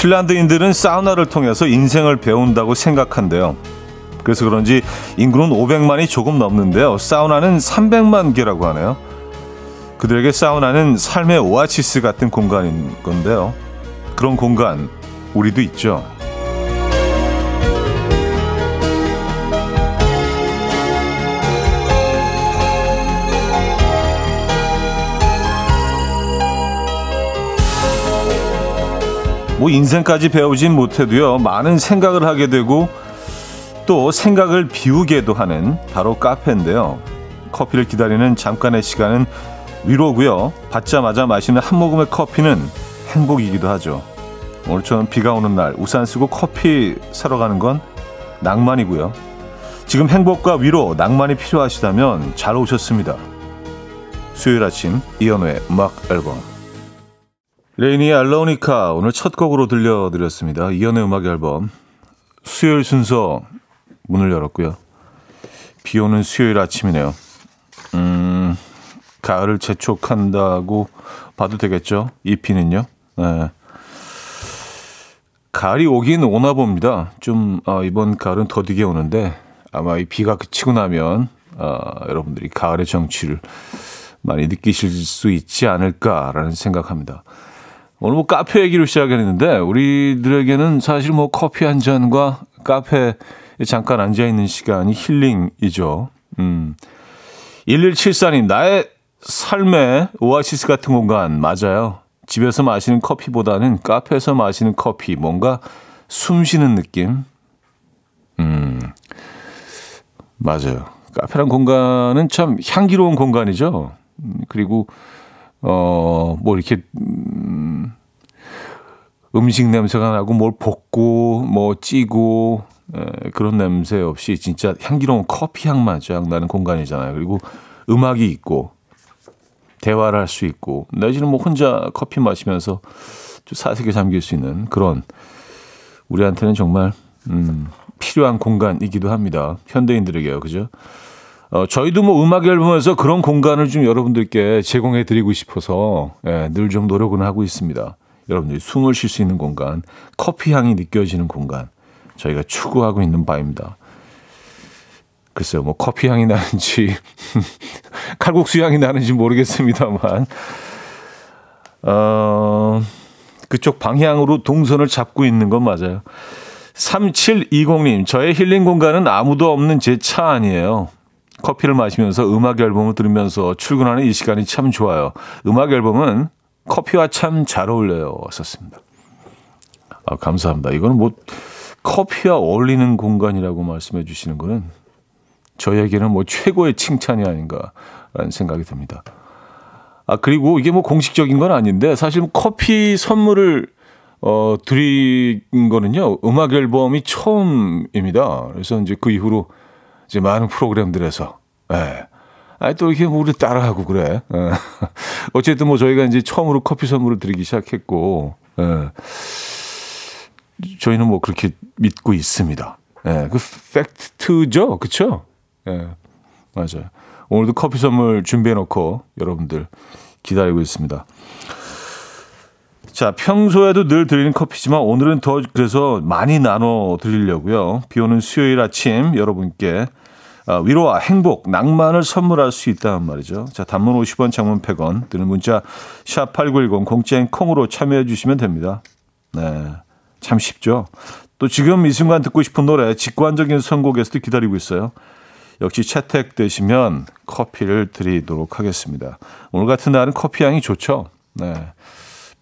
핀란드인들은 사우나를 통해서 인생을 배운다고 생각한대요. 그래서 그런지 인구는 500만이 조금 넘는데요. 사우나는 300만 개라고 하네요. 그들에게 사우나는 삶의 오아시스 같은 공간인 건데요. 그런 공간 우리도 있죠. 뭐 인생까지 배우진 못해도요. 많은 생각을 하게 되고 또 생각을 비우게도 하는 바로 카페인데요. 커피를 기다리는 잠깐의 시간은 위로고요. 받자마자 마시는 한 모금의 커피는 행복이기도 하죠. 오늘처럼 비가 오는 날 우산 쓰고 커피 사러 가는 건 낭만이고요. 지금 행복과 위로, 낭만이 필요하시다면 잘 오셨습니다. 수요일 아침 이연우의 음악 앨범 레이니의 알로니카 오늘 첫 곡으로 들려드렸습니다. 이연의 음악 앨범 수요일 순서 문을 열었고요. 비 오는 수요일 아침이네요. 음, 가을을 재촉한다고 봐도 되겠죠? 이 비는요. 네. 가을이 오긴 오나 봅니다. 좀 어, 이번 가을은 더디게 오는데 아마 이 비가 그치고 나면 어, 여러분들이 가을의 정취를 많이 느끼실 수 있지 않을까라는 생각합니다. 오늘 뭐 카페 얘기로 시작했는데 우리들에게는 사실 뭐 커피 한 잔과 카페에 잠깐 앉아 있는 시간이 힐링이죠. 음. 1174님 나의 삶의 오아시스 같은 공간 맞아요. 집에서 마시는 커피보다는 카페에서 마시는 커피 뭔가 숨 쉬는 느낌. 음. 맞아요. 카페란 공간은 참 향기로운 공간이죠. 음, 그리고 어, 뭐 이렇게, 음, 음식 냄새가 나고 뭘 볶고, 뭐 찌고, 에, 그런 냄새 없이 진짜 향기로운 커피 향만 쫙 나는 공간이잖아요. 그리고 음악이 있고, 대화를 할 수 있고, 내지는 뭐 혼자 커피 마시면서 좀 사색에 잠길 수 있는 그런, 우리한테는 정말, 음, 필요한 공간이기도 합니다. 현대인들에게요. 그죠? 어, 저희도 뭐 음악 앨범에서 그런 공간을 좀 여러분들께 제공해 드리고 싶어서 예, 늘 좀 노력은 하고 있습니다. 여러분들이 숨을 쉴 수 있는 공간, 커피 향이 느껴지는 공간, 저희가 추구하고 있는 바입니다. 글쎄요, 뭐 커피 향이 나는지 칼국수 향이 나는지 모르겠습니다만, 어, 그쪽 방향으로 동선을 잡고 있는 건 맞아요. 3720님, 저의 힐링 공간은 아무도 없는 제 차 아니에요. 커피를 마시면서 음악 앨범을 들으면서 출근하는 이 시간이 참 좋아요. 음악 앨범은 커피와 참 잘 어울려요. 썼습니다. 아, 감사합니다. 이거는 뭐 커피와 어울리는 공간이라고 말씀해 주시는 거는 저희에게는 뭐 최고의 칭찬이 아닌가라는 생각이 듭니다. 아, 그리고 이게 뭐 공식적인 건 아닌데 사실 커피 선물을 어, 드린 거는요, 음악 앨범이 처음입니다. 그래서 이제 그 이후로 이제 많은 프로그램들에서 예. 아니 또 이렇게 뭐 우리 따라하고 그래. 예. 어쨌든 뭐 저희가 이제 처음으로 커피 선물을 드리기 시작했고 예. 저희는 뭐 그렇게 믿고 있습니다. 예. 그 팩트죠, 그렇죠? 예. 맞아요. 오늘도 커피 선물 준비해 놓고 여러분들 기다리고 있습니다. 자, 평소에도 늘 드리는 커피지만 오늘은 더 그래서 많이 나눠 드리려고요. 비 오는 수요일 아침 여러분께 어, 위로와 행복, 낭만을 선물할 수 있다는 말이죠. 자, 단문 50원, 장문 100원, 드는 문자 샵 8910 공짜인 콩으로 참여해 주시면 됩니다. 네. 참 쉽죠. 또 지금 이 순간 듣고 싶은 노래 직관적인 선곡에서도 기다리고 있어요. 역시 채택되시면 커피를 드리도록 하겠습니다. 오늘 같은 날은 커피 향이 좋죠. 네.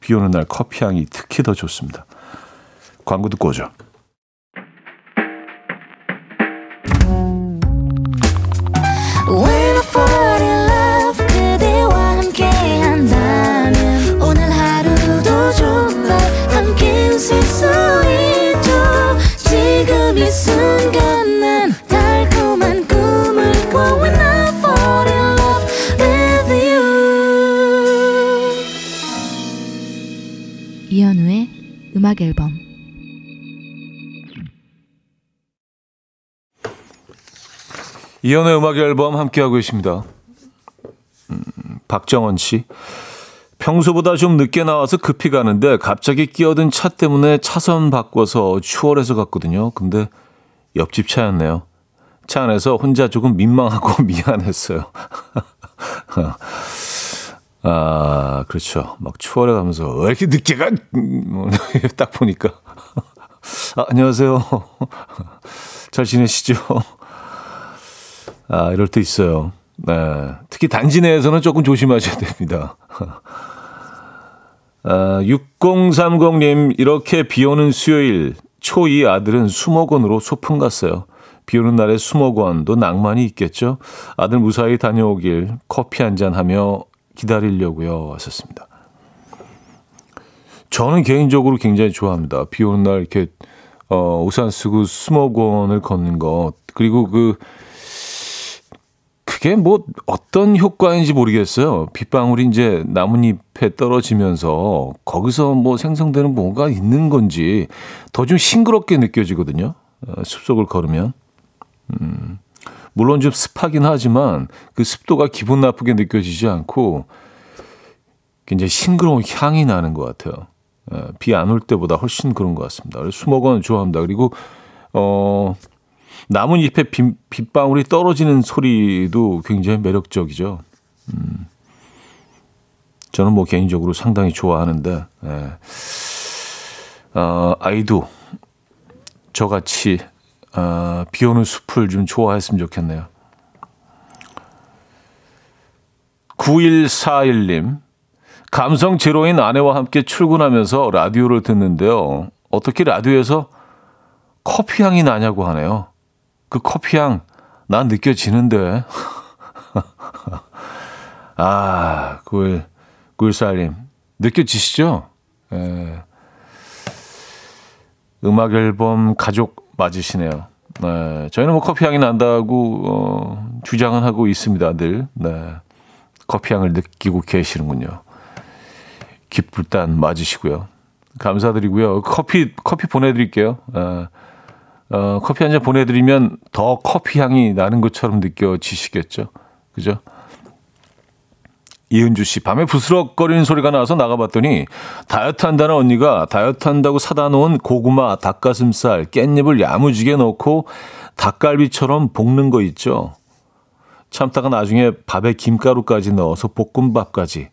비 오는 날 커피 향이 특히 더 좋습니다. 광고 듣고 오죠. 음악 앨범 이연의 음악 앨범 함께하고 계십니다. 음, 박정원 씨. 평소보다 좀 늦게 나와서 급히 가는데 갑자기 끼어든 차 때문에 차선 바꿔서 추월해서 갔거든요. 근데 옆집 차였네요. 차 안에서 혼자 조금 민망하고 미안했어요. 아, 그렇죠. 막 추월해 가면서 왜 이렇게 늦게 가? 뭐, 딱 보니까. 아, 안녕하세요. 잘 지내시죠? 아, 이럴 때 있어요. 네. 특히 단지 내에서는 조금 조심하셔야 됩니다. 아, 6030님, 이렇게 비 오는 수요일, 초2 아들은 수목원으로 소풍 갔어요. 비 오는 날에 수목원도 낭만이 있겠죠? 아들 무사히 다녀오길 커피 한 잔 하며 기다리려고요. 왔었습니다. 저는 개인적으로 굉장히 좋아합니다. 비 오는 날 이렇게, 어, 우산 쓰고 수목원을 걷는 것. 그리고 그, 그게 뭐 어떤 효과인지 모르겠어요. 빗방울이 이제 나뭇잎에 떨어지면서 거기서 뭐 생성되는 뭔가 있는 건지 더 좀 싱그럽게 느껴지거든요. 어, 숲속을 걸으면. 음, 물론 좀 습하긴 하지만 그 습도가 기분 나쁘게 느껴지지 않고 굉장히 싱그러운 향이 나는 것 같아요. 어, 비안 올 때보다 훨씬 그런 것 같습니다. 수목원 좋아합니다. 그리고 어 나뭇잎에 빗, 빗방울이 떨어지는 소리도 굉장히 매력적이죠. 음. 저는 뭐 개인적으로 상당히 좋아하는데, 예. 어, 아이도 저같이 어, 비 오는 숲을 좀 좋아했으면 좋겠네요. 9141님, 감성 제로인 아내와 함께 출근하면서 라디오를 듣는데요. 어떻게 라디오에서 커피 향이 나냐고 하네요. 그 커피 향 난 느껴지는데. 아, 굴, 굴살님. 느껴지시죠? 예. 음악 앨범 가족 맞으시네요. 네. 저희는 뭐 커피 향이 난다고, 어, 주장은 하고 있습니다, 늘. 네. 커피 향을 느끼고 계시는군요. 기쁠단 맞으시고요. 감사드리고요. 커피, 커피 보내드릴게요. 예. 어, 커피 한 잔 보내드리면 더 커피 향이 나는 것처럼 느껴지시겠죠. 그죠? 이은주 씨, 밤에 부스럭거리는 소리가 나서 나가봤더니 다이어트 한다는 언니가 다이어트 한다고 사다 놓은 고구마, 닭가슴살, 깻잎을 야무지게 넣고 닭갈비처럼 볶는 거 있죠. 참다가 나중에 밥에 김가루까지 넣어서 볶음밥까지.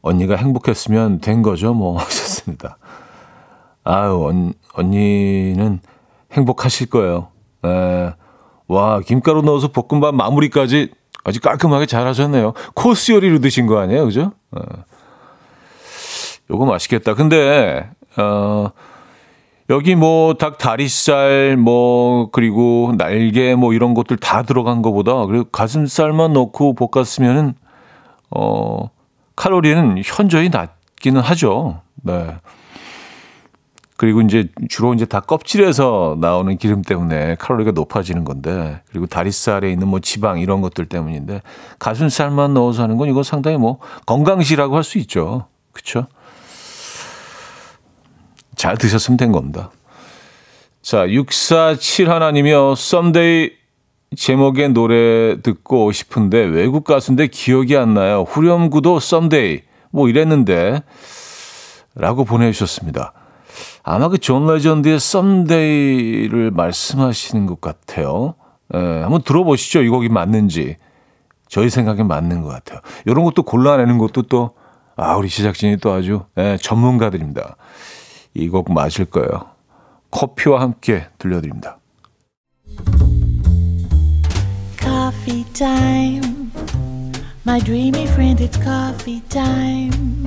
언니가 행복했으면 된 거죠, 뭐. 하셨습니다. 아유, 언, 언니는 행복하실 거예요. 에, 와, 김가루 넣어서 볶음밥 마무리까지 아주 깔끔하게 잘 하셨네요. 코스 요리로 드신 거 아니에요? 그죠? 어. 요거 맛있겠다. 근데, 어, 여기 뭐 닭 다리살 뭐 그리고 날개 뭐 이런 것들 다 들어간 거보다 그리고 가슴살만 넣고 볶았으면은 어 칼로리는 현저히 낮기는 하죠. 네. 그리고 이제 주로 이제 다 껍질에서 나오는 기름 때문에 칼로리가 높아지는 건데 그리고 다리살에 있는 뭐 지방 이런 것들 때문인데 가슴살만 넣어서 하는 건 이거 상당히 뭐 건강식이라고 할 수 있죠. 그렇죠? 잘 드셨으면 된 겁니다. 자, 647 하나님이요. Someday 제목의 노래 듣고 싶은데 외국 가수인데 기억이 안 나요. 후렴구도 Someday 뭐 이랬는데 라고 보내주셨습니다. 아마 그 존 레전드의 Someday를 말씀하시는 것 같아요. 예, 한번 들어보시죠. 이 곡이 맞는지. 저희 생각에 맞는 것 같아요. 이런 것도 골라내는 것도 또, 아, 우리 제작진이 또 아주 예, 전문가들입니다. 이 곡 맞을 거예요. 커피와 함께 들려드립니다. Coffee. My dreamy friend, it's coffee time.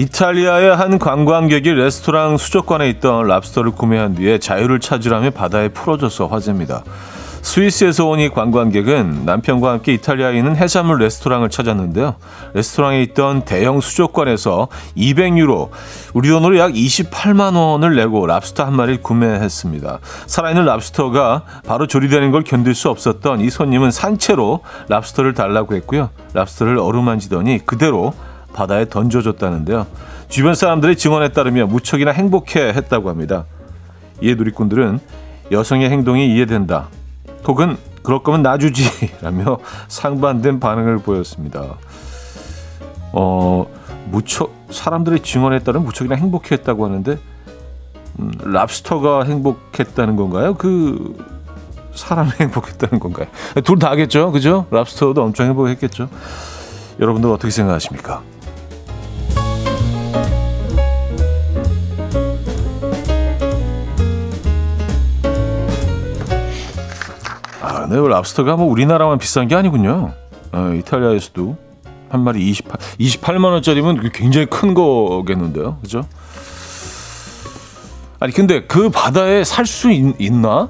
이탈리아의 한 관광객이 레스토랑 수족관에 있던 랍스터를 구매한 뒤에 자유를 찾으라며 바다에 풀어져서 화제입니다. 스위스에서 온 이 관광객은 남편과 함께 이탈리아에 있는 해산물 레스토랑을 찾았는데요. 레스토랑에 있던 대형 수족관에서 200유로, 우리 돈으로 약 28만 원을 내고 랍스터 한 마리를 구매했습니다. 살아있는 랍스터가 바로 조리되는 걸 견딜 수 없었던 이 손님은 산채로 랍스터를 달라고 했고요. 랍스터를 어루만지더니 그대로 바다에 던져줬다는데요. 주변 사람들의 증언에 따르면 무척이나 행복해 했다고 합니다. 이에 누리꾼들은 여성의 행동이 이해된다. 혹은 그럴 거면 놔주지 라며 상반된 반응을 보였습니다. 어, 무척 사람들의 증언에 따른 무척이나 행복했다고 하는데 음, 랍스터가 행복했다는 건가요? 그 사람이 행복했다는 건가요? 둘 다겠죠, 그죠? 랍스터도 엄청 행복했겠죠. 여러분들 어떻게 생각하십니까? 네, 랍스터가 뭐 우리나라만 비싼 게 아니군요. 어, 이탈리아에서도 한 마리 28, 28만 원짜리면 굉장히 큰 거겠는데요. 그죠? 아니 근데 그 바다에 살 수 있나?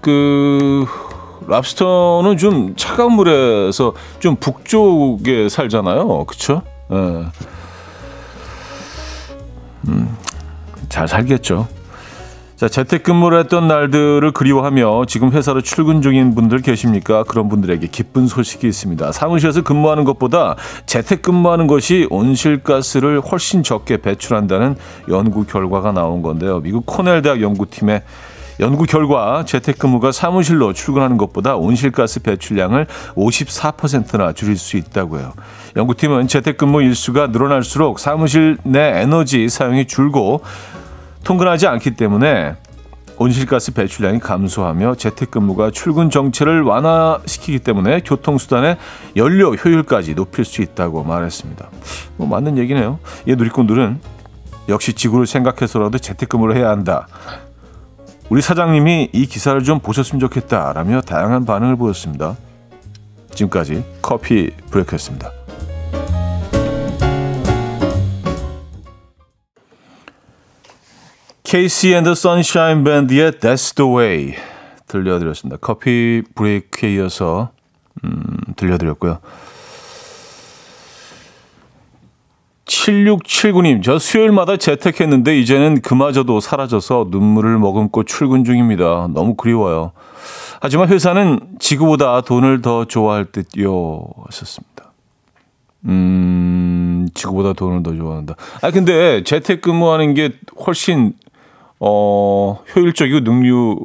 그 랍스터는 좀 차가운 물에서 좀 북쪽에 살잖아요. 그렇죠? 예. 음, 잘 살겠죠. 자, 재택근무를 했던 날들을 그리워하며 지금 회사로 출근 중인 분들 계십니까? 그런 분들에게 기쁜 소식이 있습니다. 사무실에서 근무하는 것보다 재택근무하는 것이 온실가스를 훨씬 적게 배출한다는 연구 결과가 나온 건데요. 미국 코넬 대학 연구팀의 연구 결과 재택근무가 사무실로 출근하는 것보다 온실가스 배출량을 54%나 줄일 수 있다고 해요. 연구팀은 재택근무 일수가 늘어날수록 사무실 내 에너지 사용이 줄고 통근하지 않기 때문에 온실가스 배출량이 감소하며 재택근무가 출근 정체를 완화시키기 때문에 교통수단의 연료 효율까지 높일 수 있다고 말했습니다. 뭐 맞는 얘기네요. 이 누리꾼들은 역시 지구를 생각해서라도 재택근무를 해야 한다. 우리 사장님이 이 기사를 좀 보셨으면 좋겠다라며 다양한 반응을 보였습니다. 지금까지 커피 브레이크였습니다. 케이시 앤더 선샤인 밴드의 That's the Way 들려드렸습니다. 커피 브레이크에 이어서 음, 들려드렸고요. 7679님, 저 수요일마다 재택했는데 이제는 그마저도 사라져서 눈물을 머금고 출근 중입니다. 너무 그리워요. 하지만 회사는 지구보다 돈을 더 좋아할 듯요. 하셨습니다. 음, 지구보다 돈을 더 좋아한다. 아, 근데 재택근무하는 게 훨씬 어, 효율적이고 능률,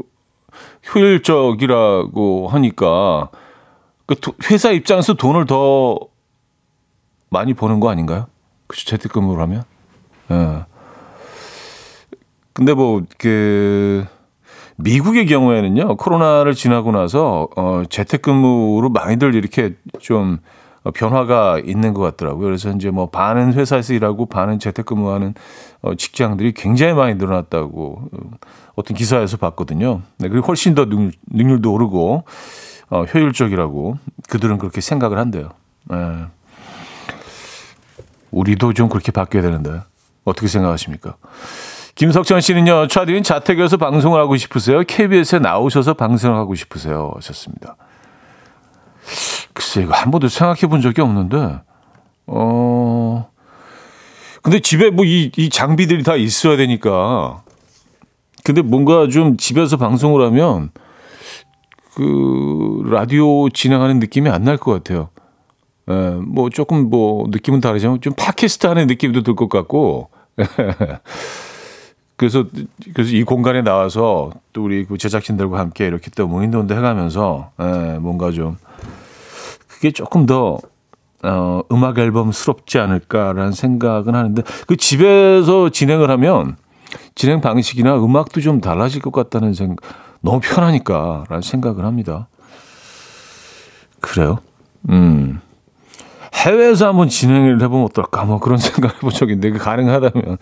효율적이라고 하니까, 그 회사 입장에서 돈을 더 많이 버는 거 아닌가요? 그죠 재택근무를 하면? 예. 근데 뭐, 그, 미국의 경우에는요, 코로나를 지나고 나서, 어, 재택근무로 많이들 이렇게 좀, 어, 변화가 있는 것 같더라고요. 그래서 이제 뭐 반은 회사에서 일하고 반은 재택근무하는 어, 직장들이 굉장히 많이 늘어났다고 어, 어떤 기사에서 봤거든요. 네, 그리고 훨씬 더 능률, 능률도 오르고 어, 효율적이라고 그들은 그렇게 생각을 한대요. 네. 우리도 좀 그렇게 바뀌어야 되는데 어떻게 생각하십니까? 김석천 씨는요, 차디는 자택에서 방송을 하고 싶으세요? KBS에 나오셔서 방송을 하고 싶으세요? 하셨습니다. 글쎄, 이거 한 번도 생각해 본 적이 없는데, 어, 근데 집에 뭐 이, 이 장비들이 다 있어야 되니까. 근데 뭔가 좀 집에서 방송을 하면 그 라디오 진행하는 느낌이 안 날 것 같아요. 에, 예, 뭐 조금 뭐 느낌은 다르지만 좀 팟캐스트 하는 느낌도 들 것 같고. 그래서 그래서 이 공간에 나와서 또 우리 그 제작진들과 함께 이렇게 또 무인도운도 해가면서 에, 예, 뭔가 좀 그게 조금 더 어, 음악 앨범스럽지 않을까라는 생각은 하는데 그 집에서 진행을 하면 진행 방식이나 음악도 좀 달라질 것 같다는 생각 너무 편하니까라는 생각을 합니다. 그래요? 음. 해외에서 한번 진행을 해보면 어떨까? 뭐 그런 생각 해본 적이 있는데, 그 가능하다면.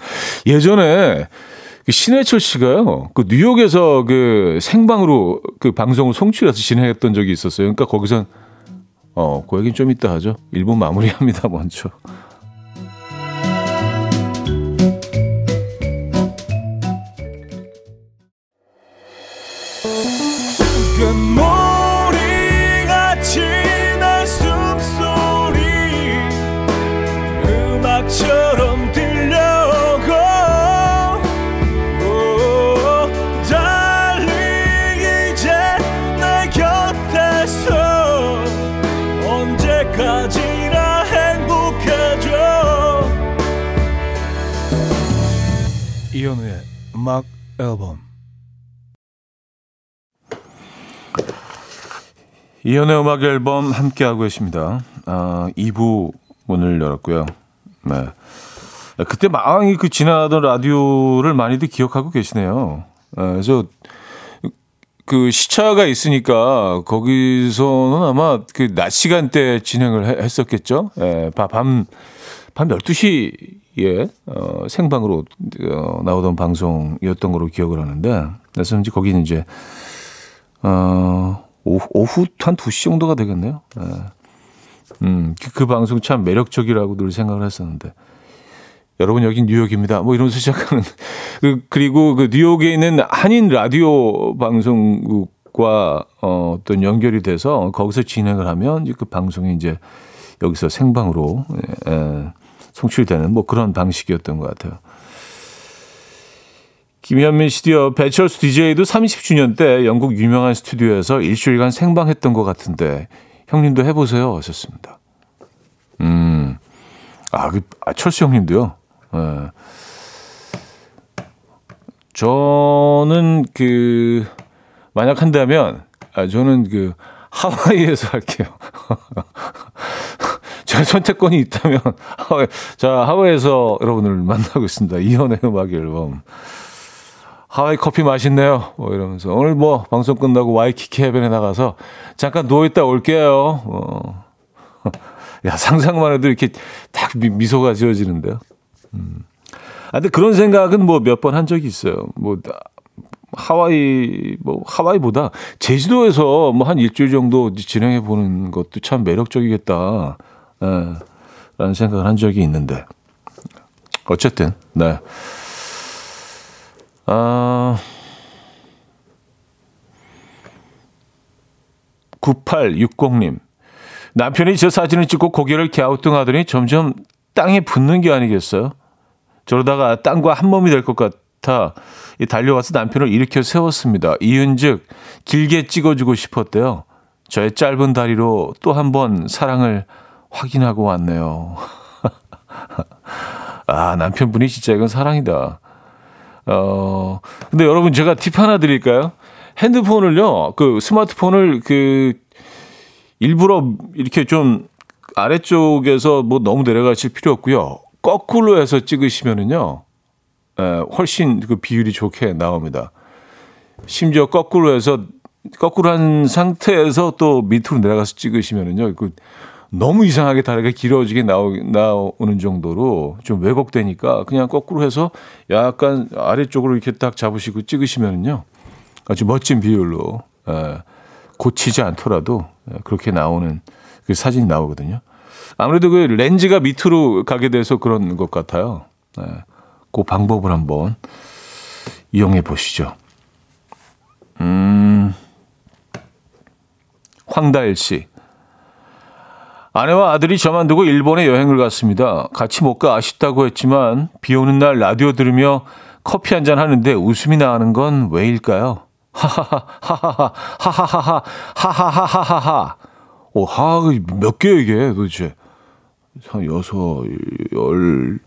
예전에 그 신해철 씨가요, 그 뉴욕에서 그 생방으로 그 방송을 송출해서 진행했던 적이 있었어요. 그러니까 거기서 어, 그 얘기는 좀 이따 하죠. 1부 마무리합니다, 먼저. 음악 앨범 이현우의 음악 앨범 함께 하고 계십니다. 아, 2부 문을 열었고요. 네. 그때 망이 그 지나던 라디오를 많이들 기억하고 계시네요. 네, 그래서 그 시차가 있으니까 거기서는 아마 그 낮 시간대 진행을 했었겠죠. 예, 밤, 밤 12시에 어, 생방으로 어, 나오던 방송이었던 걸로 기억을 하는데, 그래서 이제 거기는 이제, 어, 오후, 오후 한 2시 정도가 되겠네요. 예. 음, 그, 그 방송 참 매력적이라고 늘 생각을 했었는데. 여러분 여기 뉴욕입니다. 뭐 이러면서 시작하는 그 그리고 그 뉴욕에 있는 한인 라디오 방송국과 어, 어떤 연결이 돼서 거기서 진행을 하면 그 방송이 이제 여기서 생방으로 에, 예, 송출되는 뭐 그런 방식이었던 것 같아요. 김현민 씨도요, 배철수 DJ도 30주년 때 영국 유명한 스튜디오에서 일주일간 생방했던 것 같은데, 형님도 해보세요. 하셨습니다. 음, 아, 그, 아, 철수 형님도요? 예. 저는 그 만약 한다면 아, 저는 그 하와이에서 할게요. 제가 선택권이 있다면 하와이, 자 하와이에서 여러분을 만나고 있습니다. 이현의 음악 앨범. 하와이 커피 맛있네요. 뭐 이러면서 오늘 뭐 방송 끝나고 와이키키 해변에 나가서 잠깐 누워 있다 올게요. 어. 야 상상만 해도 이렇게 딱 미 소가 지어지는데요. 음. 아, 근데 그런 생각은 뭐 몇 번 한 적이 있어요. 뭐, 하와이, 뭐, 하와이보다 제주도에서 뭐 한 일주일 정도 진행해 보는 것도 참 매력적이겠다. 예, 라는 생각을 한 적이 있는데. 어쨌든, 네. 아, 9860님. 남편이 저 사진을 찍고 고개를 갸우뚱하더니 점점 땅에 붙는 게 아니겠어요? 저러다가 땅과 한 몸이 될 것 같아 달려와서 남편을 일으켜 세웠습니다. 이은즉 길게 찍어주고 싶었대요. 저의 짧은 다리로 또 한 번 사랑을 확인하고 왔네요. 아, 남편분이 진짜 이건 사랑이다. 어, 근데 여러분 제가 팁 하나 드릴까요? 핸드폰을요, 그 스마트폰을 그 일부러 이렇게 좀 아래쪽에서 뭐 너무 내려가실 필요 없고요. 거꾸로 해서 찍으시면은요, 에, 훨씬 그 비율이 좋게 나옵니다. 심지어 거꾸로 해서 거꾸로 한 상태에서 또 밑으로 내려가서 찍으시면은요, 그 너무 이상하게 다리가 길어지게 나오, 나오는 정도로 좀 왜곡되니까 그냥 거꾸로 해서 약간 아래쪽으로 이렇게 딱 잡으시고 찍으시면은요, 아주 멋진 비율로 에, 고치지 않더라도 그렇게 나오는 그 사진이 나오거든요. 아무래도 그 렌즈가 밑으로 가게 돼서 그런 것 같아요. 네. 그 방법을 한번 이용해 보시죠. 음, 황다일 씨. 아내와 아들이 저만 두고 일본에 여행을 갔습니다. 같이 못 가 아쉽다고 했지만 비 오는 날 라디오 들으며 커피 한 잔 하는데 웃음이 나는 건 왜일까요? 하하하 하하하 하하하하 하하하하하 오, 하, 몇 개야, 이게 도대체. 한 여섯, 열,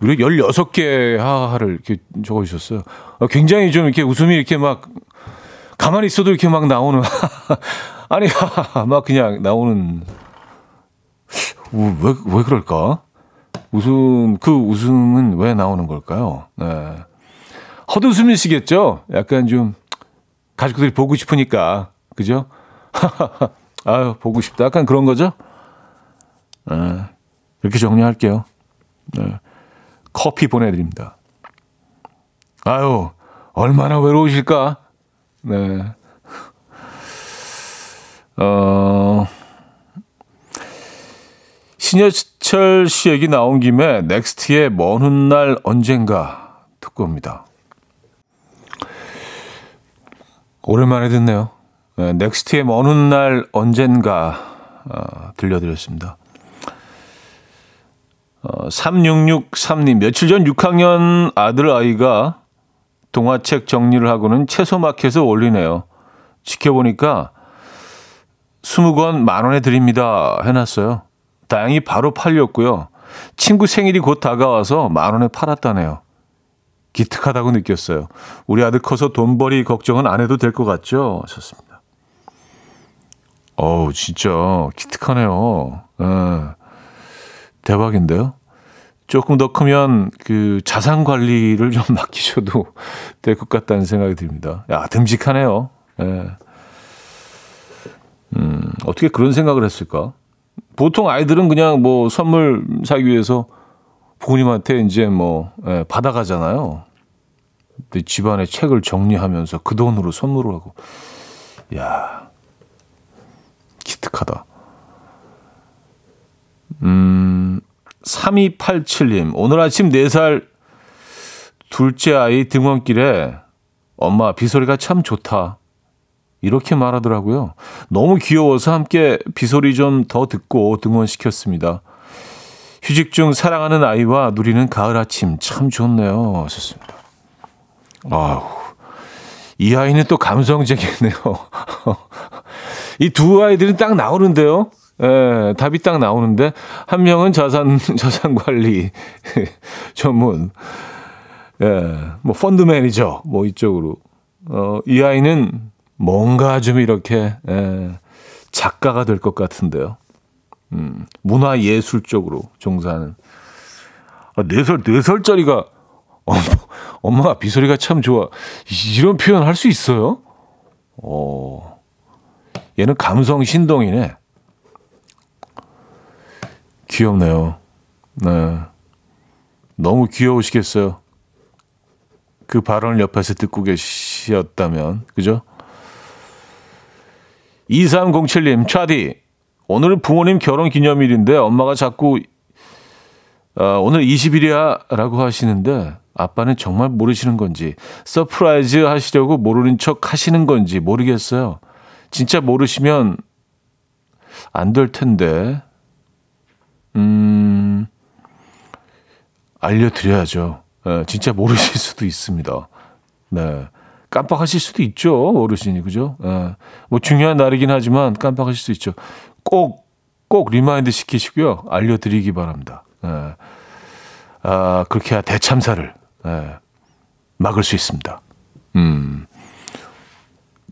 우리 열여섯 개 하하를 이렇게 적어 주셨어요. 어, 굉장히 좀 이렇게 웃음이 이렇게 막, 가만히 있어도 이렇게 막 나오는, 아니, 막 그냥 나오는, 왜, 왜 그럴까? 웃음, 그 웃음은 왜 나오는 걸까요? 네. 헛웃음이시겠죠? 약간 좀, 가족들이 보고 싶으니까, 그죠? 아유, 보고 싶다. 약간 그런 거죠? 네, 이렇게 정리할게요. 네, 커피 보내드립니다. 아유, 얼마나 외로우실까? 네. 어, 신해철 씨 얘기 나온 김에 넥스트의 먼 훗날 언젠가 듣고 옵니다. 오랜만에 듣네요. 네, 넥스트의 먼 훗날 언젠가 어, 들려드렸습니다. 어, 3663님, 며칠 전 6학년 아들 아이가 동화책 정리를 하고는 채소마켓에 올리네요. 지켜보니까 20권 만 원에 드립니다. 해놨어요. 다행히 바로 팔렸고요. 친구 생일이 곧 다가와서 만 원에 팔았다네요. 기특하다고 느꼈어요. 우리 아들 커서 돈벌이 걱정은 안 해도 될 것 같죠? 하셨습니다. 어우, 진짜 기특하네요. 예. 대박인데요? 조금 더 크면 그 자산 관리를 좀 맡기셔도 될 것 같다는 생각이 듭니다. 야, 듬직하네요. 예. 음, 어떻게 그런 생각을 했을까? 보통 아이들은 그냥 뭐 선물 사기 위해서 부모님한테 이제 뭐 예, 받아가잖아요. 근데 집안의 책을 정리하면서 그 돈으로 선물을 하고, 야 기특하다. 음, 3287님, 오늘 아침 4살 둘째 아이 등원길에 엄마 비소리가 참 좋다. 이렇게 말하더라고요. 너무 귀여워서 함께 비소리 좀 더 듣고 등원시켰습니다. 휴직 중 사랑하는 아이와 누리는 가을 아침 참 좋네요. 하셨습니다. 아우, 이 아이는 또 감성적이네요. 이 두 아이들은 딱 나오는데요. 예, 답이 딱 나오는데 한 명은 자산 자산 관리 전문, 예, 뭐 펀드 매니저 뭐 이쪽으로, 어, 이 아이는 뭔가 좀 이렇게 예, 작가가 될 것 같은데요. 음, 문화 예술 쪽으로 종사하는 아, 네 살, 네 살짜리가 엄마, 엄마가 비소리가 참 좋아. 이런 표현 할 수 있어요? 어, 얘는 감성 신동이네. 귀엽네요. 네. 너무 귀여우시겠어요. 그 발언을 옆에서 듣고 계셨다면, 그죠? 2307님, 차디. 오늘은 부모님 결혼 기념일인데 엄마가 자꾸 어, 오늘 20일이야 라고 하시는데 아빠는 정말 모르시는 건지 Surprise 하시려고 모르는 척 하시는 건지 모르겠어요. 진짜 모르시면 안 될 텐데. 음, 알려드려야죠. 네, 진짜 모르실 수도 있습니다. 네. 깜빡하실 수도 있죠. 어르신이. 그죠? 네. 뭐 중요한 날이긴 하지만 깜빡하실 수 있죠. 꼭, 꼭 remind 시키시고요. 알려드리기 바랍니다. 네. 아, 그렇게 해야 대참사를 네. 막을 수 있습니다. 음.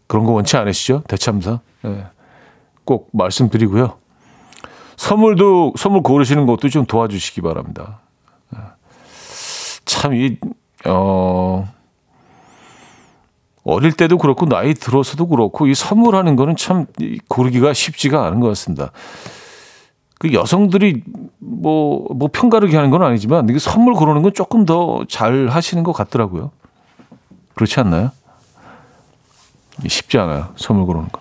그런 거 원치 않으시죠? 대참사. 네. 꼭 말씀드리고요. 선물도, 선물 고르시는 것도 좀 도와주시기 바랍니다. 참, 이, 어, 어릴 때도 그렇고 나이 들어서도 그렇고 이 선물하는 거는 참 고르기가 쉽지가 않은 것 같습니다. 그 여성들이 뭐, 뭐 편가르기 하는 건 아니지만 이게 선물 고르는 건 조금 더 잘 하시는 것 같더라고요. 그렇지 않나요? 쉽지 않아요. 선물 고르는 거.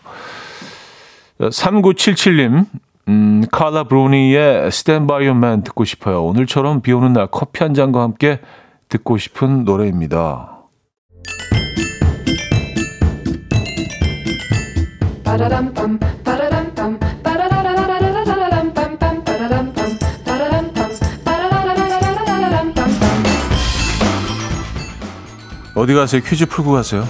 3977님, 음, 칼라 브로니의 Stand By Your Man 듣고 싶어요. 오늘처럼 비 오는 날 커피 한 잔과 함께 듣고 싶은 노래입니다. 어디 가세요? 퀴즈 풀고 가세요.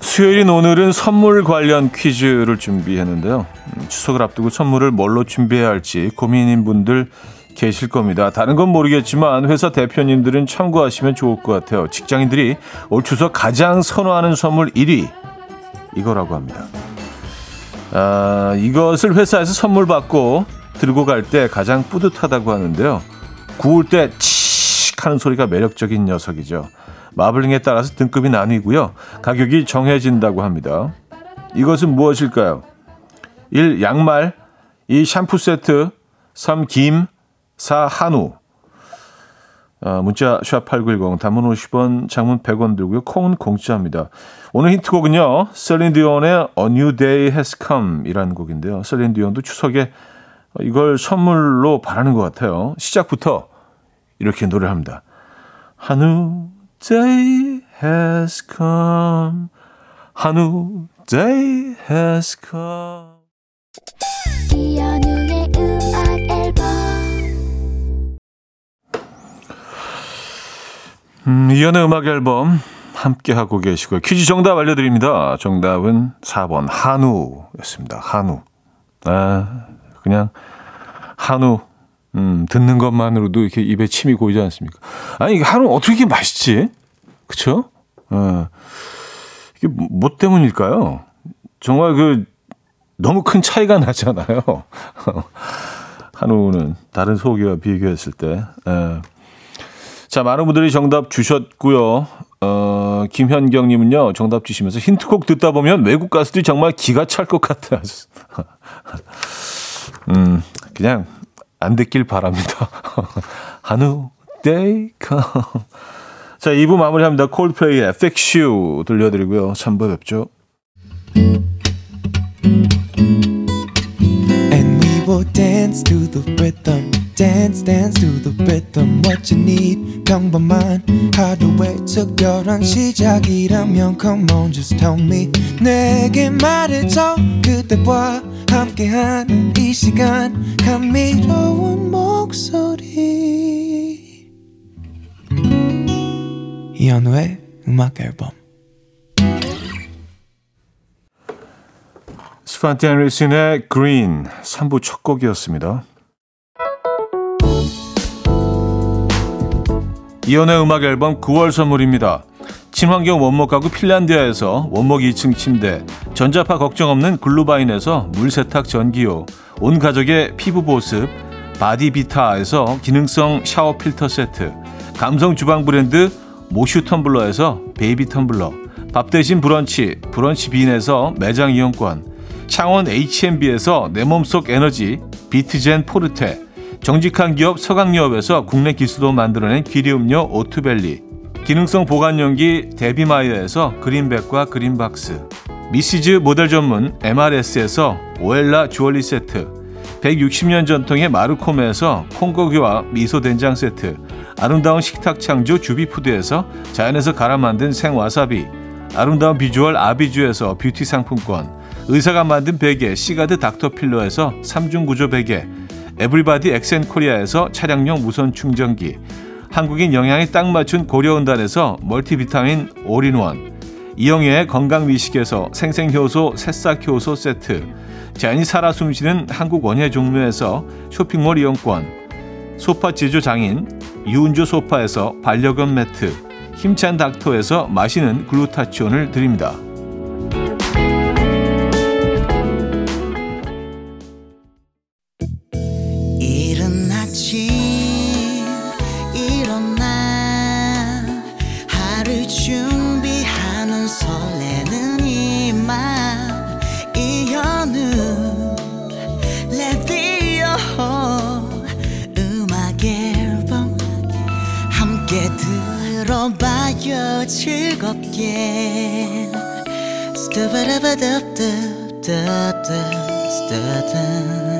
수요일인 오늘은 선물 관련 퀴즈를 준비했는데요. 음, 추석을 앞두고 선물을 뭘로 준비해야 할지 고민인 분들 계실 겁니다. 다른 건 모르겠지만 회사 대표님들은 참고하시면 좋을 것 같아요. 직장인들이 올 추석 가장 선호하는 선물 1위 이거라고 합니다. 아, 이것을 회사에서 선물 받고 들고 갈 때 가장 뿌듯하다고 하는데요. 구울 때칙 하는 소리가 매력적인 녀석이죠. 마블링에 따라서 등급이 나뉘고요. 가격이 정해진다고 합니다. 이것은 무엇일까요? 1. 양말 2. 샴푸 세트 3. 김 4. 한우 어, 문자 샵 8910 단문 50원 장문 100원 들고요. 콩은 공짜입니다. 오늘 힌트곡은요. 셀린 디온의 A New Day Has Come 이라는 곡인데요. 셀린 디온도 추석에 이걸 선물로 바라는 것 같아요. 시작부터 이렇게 노래합니다. A New Day Has Come A New Day Has Come 음, 이연의 음악 앨범 함께 하고 계시고요. 퀴즈 정답 알려드립니다. 정답은 4번 한우였습니다. 한우. 아, 그냥 한우 음, 듣는 것만으로도 이렇게 입에 침이 고이지 않습니까? 아니, 이게 한우 어떻게 이렇게 맛있지? 그쵸? 어, 이게 뭐 때문일까요? 정말 그, 너무 큰 차이가 나잖아요. 한우는 다른 소고기와 비교했을 때. 예. 자, 많은 분들이 정답 주셨고요. 어, 김현경 님은요, 정답 주시면서 힌트곡 듣다 보면 외국 가수들이 정말 기가 찰 것 같아요. 음, 그냥 안 듣길 바랍니다. 한우, 데이, 컴. 자, 2부 마무리합니다. 콜드플레이의 Fix You 들려드리고요. 3부 뵙죠. Dance to the rhythm. Dance, dance to the rhythm. What you need, 평범한 하루의 특별한 시작이라면 Come on, just tell me. 내게 말해줘. 그대와 함께한 이 시간. 감미로운 목소리. 이현우의 음악 앨범. 스판티 앤리슨의 그린 3부 첫 곡이었습니다. 이현우의 음악 앨범 9월 선물입니다. 친환경 원목 가구 핀란디아에서 원목 2층 침대, 전자파 걱정 없는 글루바인에서 물세탁 전기요, 온 가족의 피부 보습, 바디비타에서 기능성 샤워 필터 세트, 감성 주방 브랜드 모슈 텀블러에서 베이비 텀블러, 밥 대신 브런치, 브런치 빈에서 매장 이용권, 창원 H&B에서 내 몸속 에너지, 비트젠 포르테, 정직한 기업 서강유업에서 국내 기수도 만들어낸 기리음료 오투벨리, 기능성 보관용기 데비마이어에서 그린백과 그린박스, 미시즈 모델 전문 MRS에서 오엘라 주얼리 세트, 160년 전통의 마르코메에서 콩고기와 미소 된장 세트, 아름다운 식탁 창조 주비푸드에서 자연에서 갈아 만든 생와사비, 아름다운 비주얼 아비주에서 뷰티 상품권, 의사가 만든 베개 시가드 닥터필러에서 3중 구조 베개, 에브리바디 엑센코리아에서 차량용 무선 충전기, 한국인 영양에 딱 맞춘 고려은단에서 멀티비타민 올인원, 이영애의 건강미식에서 생생효소 새싹효소 세트, 자연이 살아 숨쉬는 한국 원예 종묘에서 쇼핑몰 이용권, 소파 제조 장인 유운조 소파에서 반려견 매트, 힘찬 닥터에서 마시는 글루타치온을 드립니다. 즐겁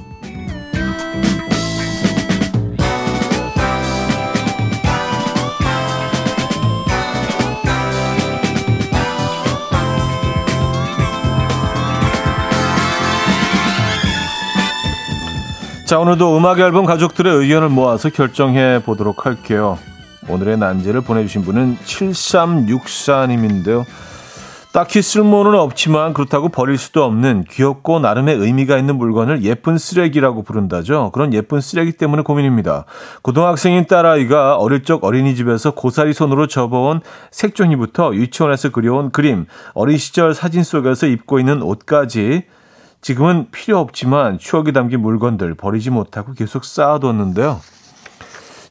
자, 오늘도 음악 앨범 가족들의 의견을 모아서 결정해 보도록 할게요. 오늘의 난제를 보내주신 분은 7364님인데요. 딱히 쓸모는 없지만 그렇다고 버릴 수도 없는 귀엽고 나름의 의미가 있는 물건을 예쁜 쓰레기라고 부른다죠. 그런 예쁜 쓰레기 때문에 고민입니다. 고등학생인 딸아이가 어릴 적 어린이집에서 고사리 손으로 접어온 색종이부터 유치원에서 그려온 그림, 어린 시절 사진 속에서 입고 있는 옷까지 지금은 필요 없지만 추억이 담긴 물건들 버리지 못하고 계속 쌓아뒀는데요.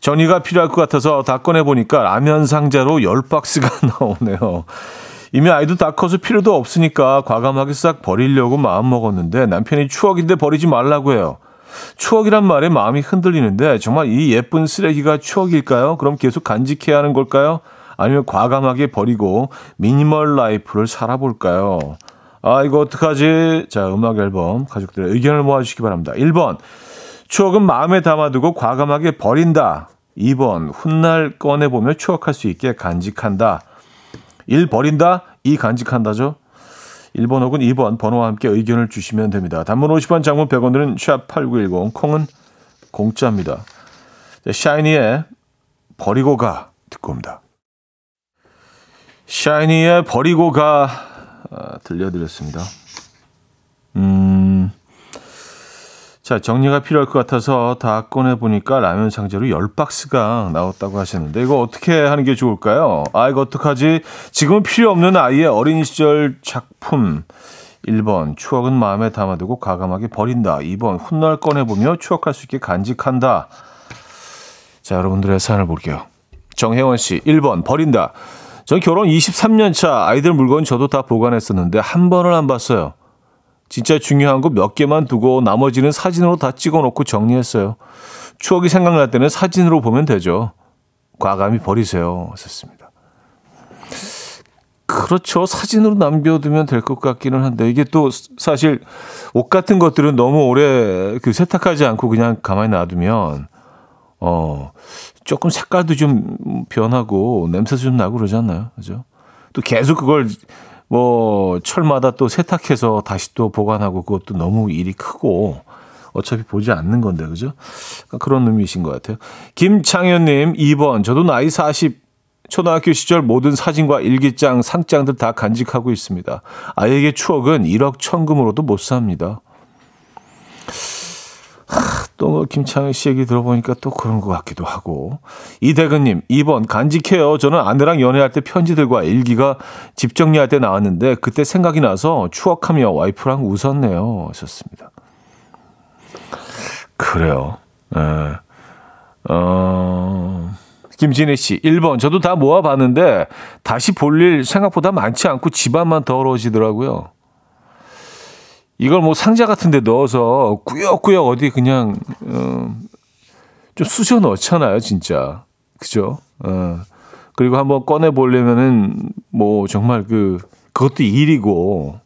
전이가 필요할 것 같아서 다 꺼내보니까 라면 상자로 10박스가 나오네요. 이미 아이도 다 커서 필요도 없으니까 과감하게 싹 버리려고 마음먹었는데 남편이 추억인데 버리지 말라고 해요. 추억이란 말에 마음이 흔들리는데 정말 이 예쁜 쓰레기가 추억일까요? 그럼 계속 간직해야 하는 걸까요? 아니면 과감하게 버리고 미니멀 라이프를 살아볼까요? 아, 이거 어떡하지? 자, 음악 앨범 가족들의 의견을 모아주시기 바랍니다. 1번, 추억은 마음에 담아두고 과감하게 버린다. 2번, 훗날 꺼내보며 추억할 수 있게 간직한다. 1 버린다, 2 간직한다죠. 1번 혹은 2번 번호와 함께 의견을 주시면 됩니다. 단문 50원, 장문 100원들은 샵8910, 콩은 공짜입니다. 샤이니의 버리고 가 듣고 옵니다. 샤이니의 버리고 가 아, 들려드렸습니다. 음, 자 정리가 필요할 것 같아서 다 꺼내 보니까 라면 상자로 10박스가 나왔다고 하셨는데 이거 어떻게 하는 게 좋을까요? 아 이거 어떡하지? 지금은 필요 없는 아이의 어린 시절 작품 1번 추억은 마음에 담아두고 가감하게 버린다. 2번 훗날 꺼내보며 추억할 수 있게 간직한다. 자 여러분들의 사연을 볼게요. 정혜원 씨 1번 버린다. 전 결혼 23년 차 아이들 물건 저도 다 보관했었는데 한 번을 안 봤어요. 진짜 중요한 거 몇 개만 두고 나머지는 사진으로 다 찍어 놓고 정리했어요. 추억이 생각날 때는 사진으로 보면 되죠. 과감히 버리세요. 썼습니다. 그렇죠. 사진으로 남겨두면 될 것 같기는 한데 이게 또 사실 옷 같은 것들은 너무 오래 그 세탁하지 않고 그냥 가만히 놔두면 어 조금 색깔도 좀 변하고 냄새도 좀 나고 그러지 않나요? 그죠? 또 계속 그걸 뭐 철마다 또 세탁해서 다시 또 보관하고 그것도 너무 일이 크고 어차피 보지 않는 건데 그죠? 그런 의미이신 것 같아요. 김창현님 2번 저도 나이 40 초등학교 시절 모든 사진과 일기장, 상장들 다 간직하고 있습니다. 아이에게 추억은 1억 천금으로도 못 삽니다. 또 김창희 씨 얘기 들어보니까 또 그런 것 같기도 하고. 이대근님, 2번 간직해요. 저는 아내랑 연애할 때 편지들과 일기가 집 정리할 때 나왔는데 그때 생각이 나서 추억하며 와이프랑 웃었네요. 하셨습니다. 그래요. 네. 어, 김진혜 씨, 1번. 저도 다 모아봤는데 다시 볼 일 생각보다 많지 않고 집안만 더러워지더라고요. 이걸 뭐 상자 같은 데 넣어서 꾸역꾸역 어디 그냥 어, 좀 쑤셔 넣잖아요, 진짜. 그죠? 어. 그리고 한번 꺼내 보려면은 뭐 정말 그 그것도 일이고.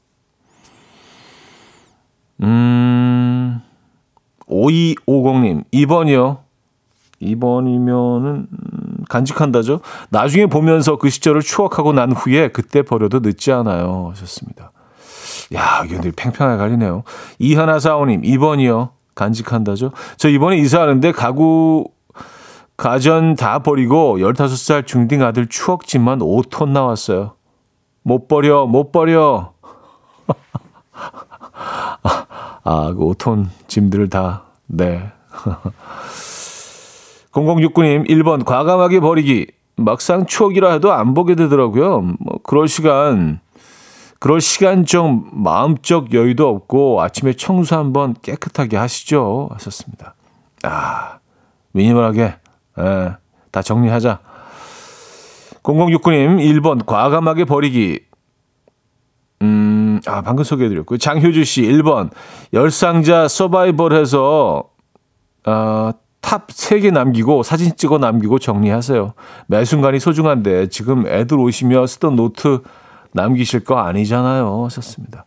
음. 5250님, 2번이요. 2번이면은 음, 간직한다죠. 나중에 보면서 그 시절을 추억하고 난 후에 그때 버려도 늦지 않아요. 하셨습니다. 야, 이게 팽팽하게 갈리네요. 이하나 사오님, 2번이요. 간직한다죠. 저 이번에 이사하는데 가구, 가전 다 버리고 15살 중딩 아들 추억집만 5톤 나왔어요. 못 버려, 못 버려. 아, 그 5톤 짐들을 다, 네. 0069님, 1번, 과감하게 버리기. 막상 추억이라 해도 안 보게 되더라고요. 뭐, 그럴 시간, 그럴 시간적 마음적 여유도 없고 아침에 청소 한번 깨끗하게 하시죠. 하셨습니다. 아, 미니멀하게 예, 다 정리하자. 0069님 1번 과감하게 버리기. 음, 아, 방금 소개해드렸고요. 장효주 씨 1번 열상자 서바이벌 해서 어, 탑 3개 남기고 사진 찍어 남기고 정리하세요. 매 순간이 소중한데 지금 애들 오시며 쓰던 노트 남기실 거 아니잖아요. 썼습니다.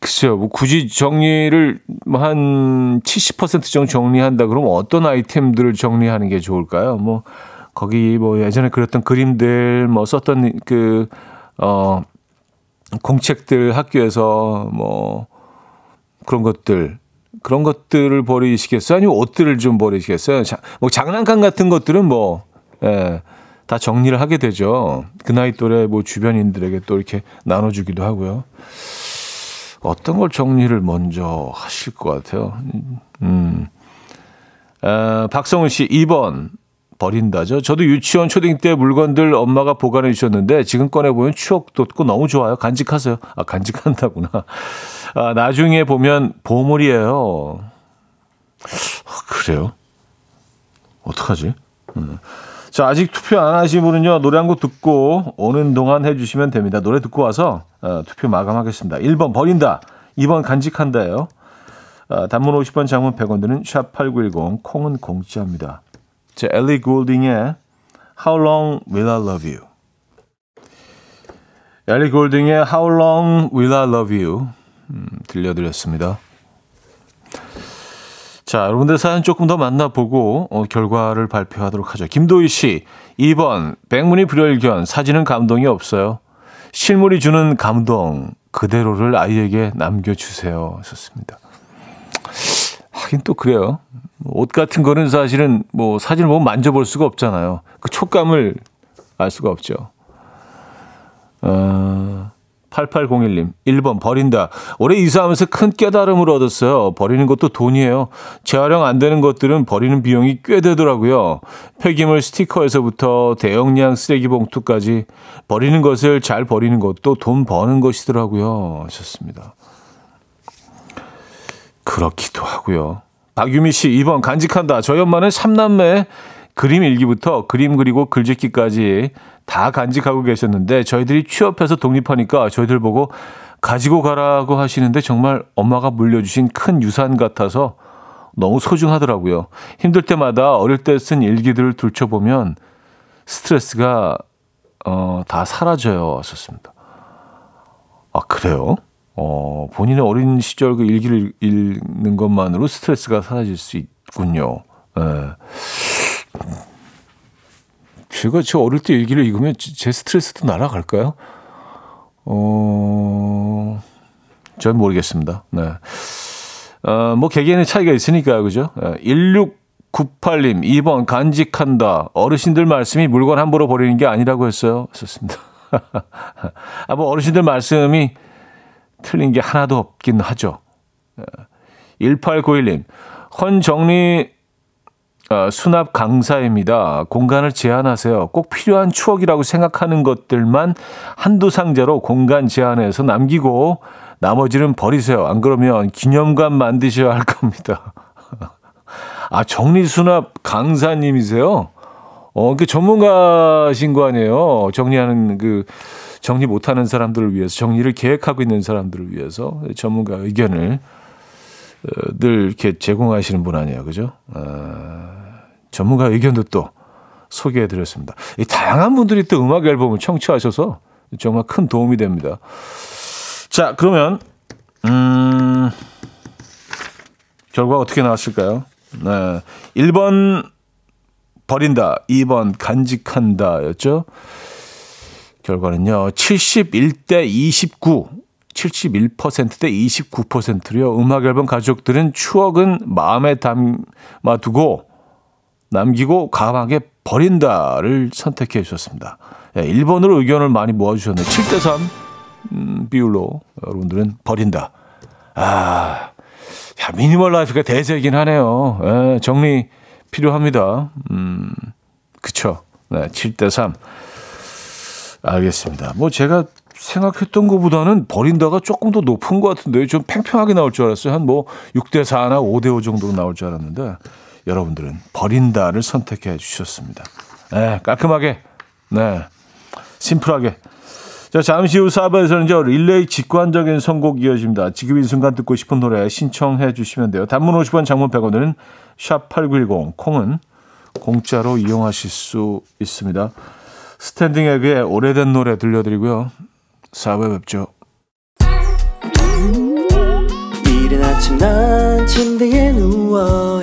글쎄요, 뭐 굳이 정리를 뭐 한70% 정도 정리한다 그러면 어떤 아이템들을 정리하는 게 좋을까요? 뭐 거기 뭐 예전에 그렸던 그림들, 뭐 썼던 그, 어, 공책들 학교에서 뭐 그런 것들, 그런 것들을 버리시겠어요? 아니면 옷들을 좀 버리시겠어요? 자, 뭐 장난감 같은 것들은 뭐, 예. 다 정리를 하게 되죠. 그 나이 또래 뭐 주변인들에게 또 이렇게 나눠주기도 하고요. 어떤 걸 정리를 먼저 하실 것 같아요. 음. 아, 박성훈 씨, 2번. 버린다죠. 저도 유치원 초딩 때 물건들 엄마가 보관해 주셨는데 지금 꺼내 보면 추억 돋고 너무 좋아요. 간직하세요. 아, 간직한다구나. 아, 나중에 보면 보물이에요. 아, 그래요? 어떡하지? 음. 자, 아직 투표 안 하신 분은요, 노래 한 곡 듣고 오는 동안 해주시면 됩니다. 노래 듣고 와서 어, 투표 마감하겠습니다. 1번 버린다. 2번 간직한다예요. 어, 단문 50번, 장문 100원 드는 샵8910, 콩은 공짜입니다. 자, 엘리 골딩의 How Long Will I Love You. 엘리 골딩의 How Long Will I Love You 음, 들려드렸습니다. 자, 여러분들 사연 조금 더 만나보고 어, 결과를 발표하도록 하죠. 김도희 씨, 2번 백문이 불여일견 사진은 감동이 없어요. 실물이 주는 감동 그대로를 아이에게 남겨주세요. 하셨습니다. 하긴 또 그래요. 옷 같은 거는 사실은 뭐 사진을 보면 만져볼 수가 없잖아요. 그 촉감을 알 수가 없죠. 어, 8801님, 1번 버린다. 올해 이사하면서 큰 깨달음을 얻었어요. 버리는 것도 돈이에요. 재활용 안 되는 것들은 버리는 비용이 꽤 되더라고요. 폐기물 스티커에서부터 대용량 쓰레기 봉투까지 버리는 것을 잘 버리는 것도 돈 버는 것이더라고요. 하셨습니다. 그렇기도 하고요. 박유미 씨 2번 간직한다. 저희 엄마는 3남매 그림 일기부터 그림 그리고 글짓기까지 다 간직하고 계셨는데 저희들이 취업해서 독립하니까 저희들 보고 가지고 가라고 하시는데 정말 엄마가 물려주신 큰 유산 같아서 너무 소중하더라고요. 힘들 때마다 어릴 때 쓴 일기들을 들춰보면 스트레스가 어, 다 사라져요. 하셨습니다. 아, 그래요? 어, 본인의 어린 시절 그 일기를 읽는 것만으로 스트레스가 사라질 수 있군요. 예. 제가 저 어릴 때 일기를 읽으면 제 스트레스도 날아갈까요? 어, 전 모르겠습니다. 네. 어, 뭐 개개인의 차이가 있으니까요. 그죠? 1698님, 2번 간직한다. 어르신들 말씀이 물건 함부로 버리는 게 아니라고 했어요. 썼습니다. 아, 뭐 어르신들 말씀이 틀린 게 하나도 없긴 하죠. 1891님, 헌 정리 어, 수납 강사입니다. 공간을 제한하세요. 꼭 필요한 추억이라고 생각하는 것들만 한두 상자로 공간 제한해서 남기고 나머지는 버리세요. 안 그러면 기념관 만드셔야 할 겁니다. 아, 정리수납 강사님이세요? 어, 그 전문가신 거 아니에요? 정리하는 그, 정리 못하는 사람들을 위해서, 정리를 계획하고 있는 사람들을 위해서 전문가 의견을 어, 늘 이렇게 제공하시는 분 아니에요. 그죠? 어, 전문가 의견도 또 소개해 드렸습니다. 이 다양한 분들이 또 음악 앨범을 청취하셔서 정말 큰 도움이 됩니다. 자, 그러면, 음, 결과 어떻게 나왔을까요? 네. 1번 버린다, 2번 간직한다 였죠. 결과는요, 71대 29, 71%대 29%요. 음악 앨범 가족들은 추억은 마음에 담아 두고 남기고 가방에 버린다를 선택해 주셨습니다. 예, 1번으로 의견을 많이 모아주셨네요. 7대3 음, 비율로 여러분들은 버린다. 아, 야, 미니멀 라이프가 대세이긴 하네요. 예, 정리 필요합니다. 음, 그쵸. 네, 4대3. 알겠습니다. 뭐 제가 생각했던 것보다는 버린다가 조금 더 높은 것 같은데 좀 팽팽하게 나올 줄 알았어요. 한 뭐 6대4나 5대5 정도로 나올 줄 알았는데 여러분들은 버린다를 선택해 주셨습니다. 네, 깔끔하게, 네, 심플하게. 자, 잠시 후 4부에서는요, 릴레이 직관적인 선곡 이어집니다. 지금 이 순간 듣고 싶은 노래 신청해 주시면 돼요. 단문 50원, 장문 100원은 샵8910, 콩은 공짜로 이용하실 수 있습니다. 스탠딩 에그의 오래된 노래 들려드리고요. 4부에 뵙죠. 이른 아침 난 침대에 누워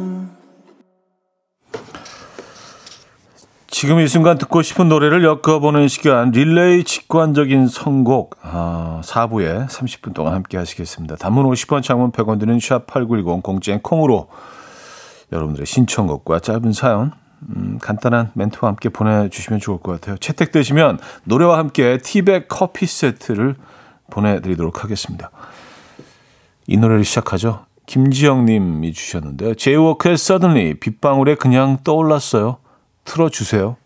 지금 이 순간 듣고 싶은 노래를 엮어보는 시간 릴레이 직관적인 선곡 아, 4부에 30분 동안 함께 하시겠습니다. 단문 50원 장문 100원 드는 샵8910 공짜인 콩으로 여러분들의 신청곡과 짧은 사연 음, 간단한 멘트와 함께 보내주시면 좋을 것 같아요. 채택되시면 노래와 함께 티백 커피 세트를 보내드리도록 하겠습니다. 이 노래를 시작하죠. 김지영 님이 주셨는데요. 제이워크의 Suddenly 빗방울에 그냥 떠올랐어요. 틀어주세요.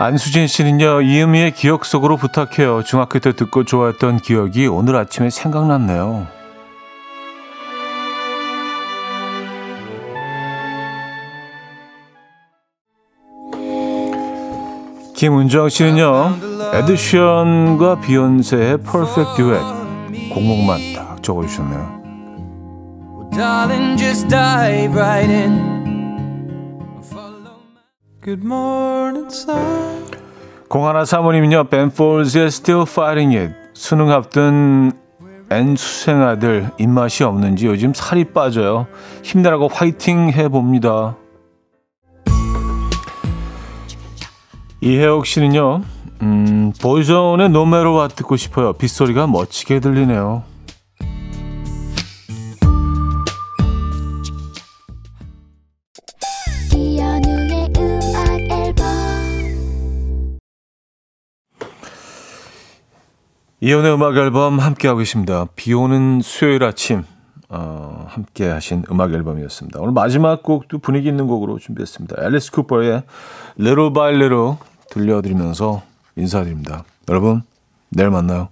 안수진 씨는요, 이은미의 기억 속으로 부탁해요. 중학교 때 듣고 좋아했던 기억이 오늘 아침에 생각났네요. 김은정 씨는요, 에드션과 비욘세의 퍼펙트 듀엣 곡목만 딱 적어주셨네요. 공하나 사모님은요, 벤폴즈의 Still Fighting It 수능 앞둔 N 수생아들 입맛이 없는지 요즘 살이 빠져요. 힘내라고 화이팅 해봅니다. 이혜옥 씨는요, 음, 보이존의 노메로와 듣고 싶어요. 빗소리가 멋지게 들리네요. 이혼의 음악 앨범 함께하고 계십니다. 비 오는 수요일 아침, 어, 함께 하신 음악 앨범이었습니다. 오늘 마지막 곡도 분위기 있는 곡으로 준비했습니다. 앨리스 쿠퍼의 Little by Little 들려드리면서 인사드립니다. 여러분, 내일 만나요.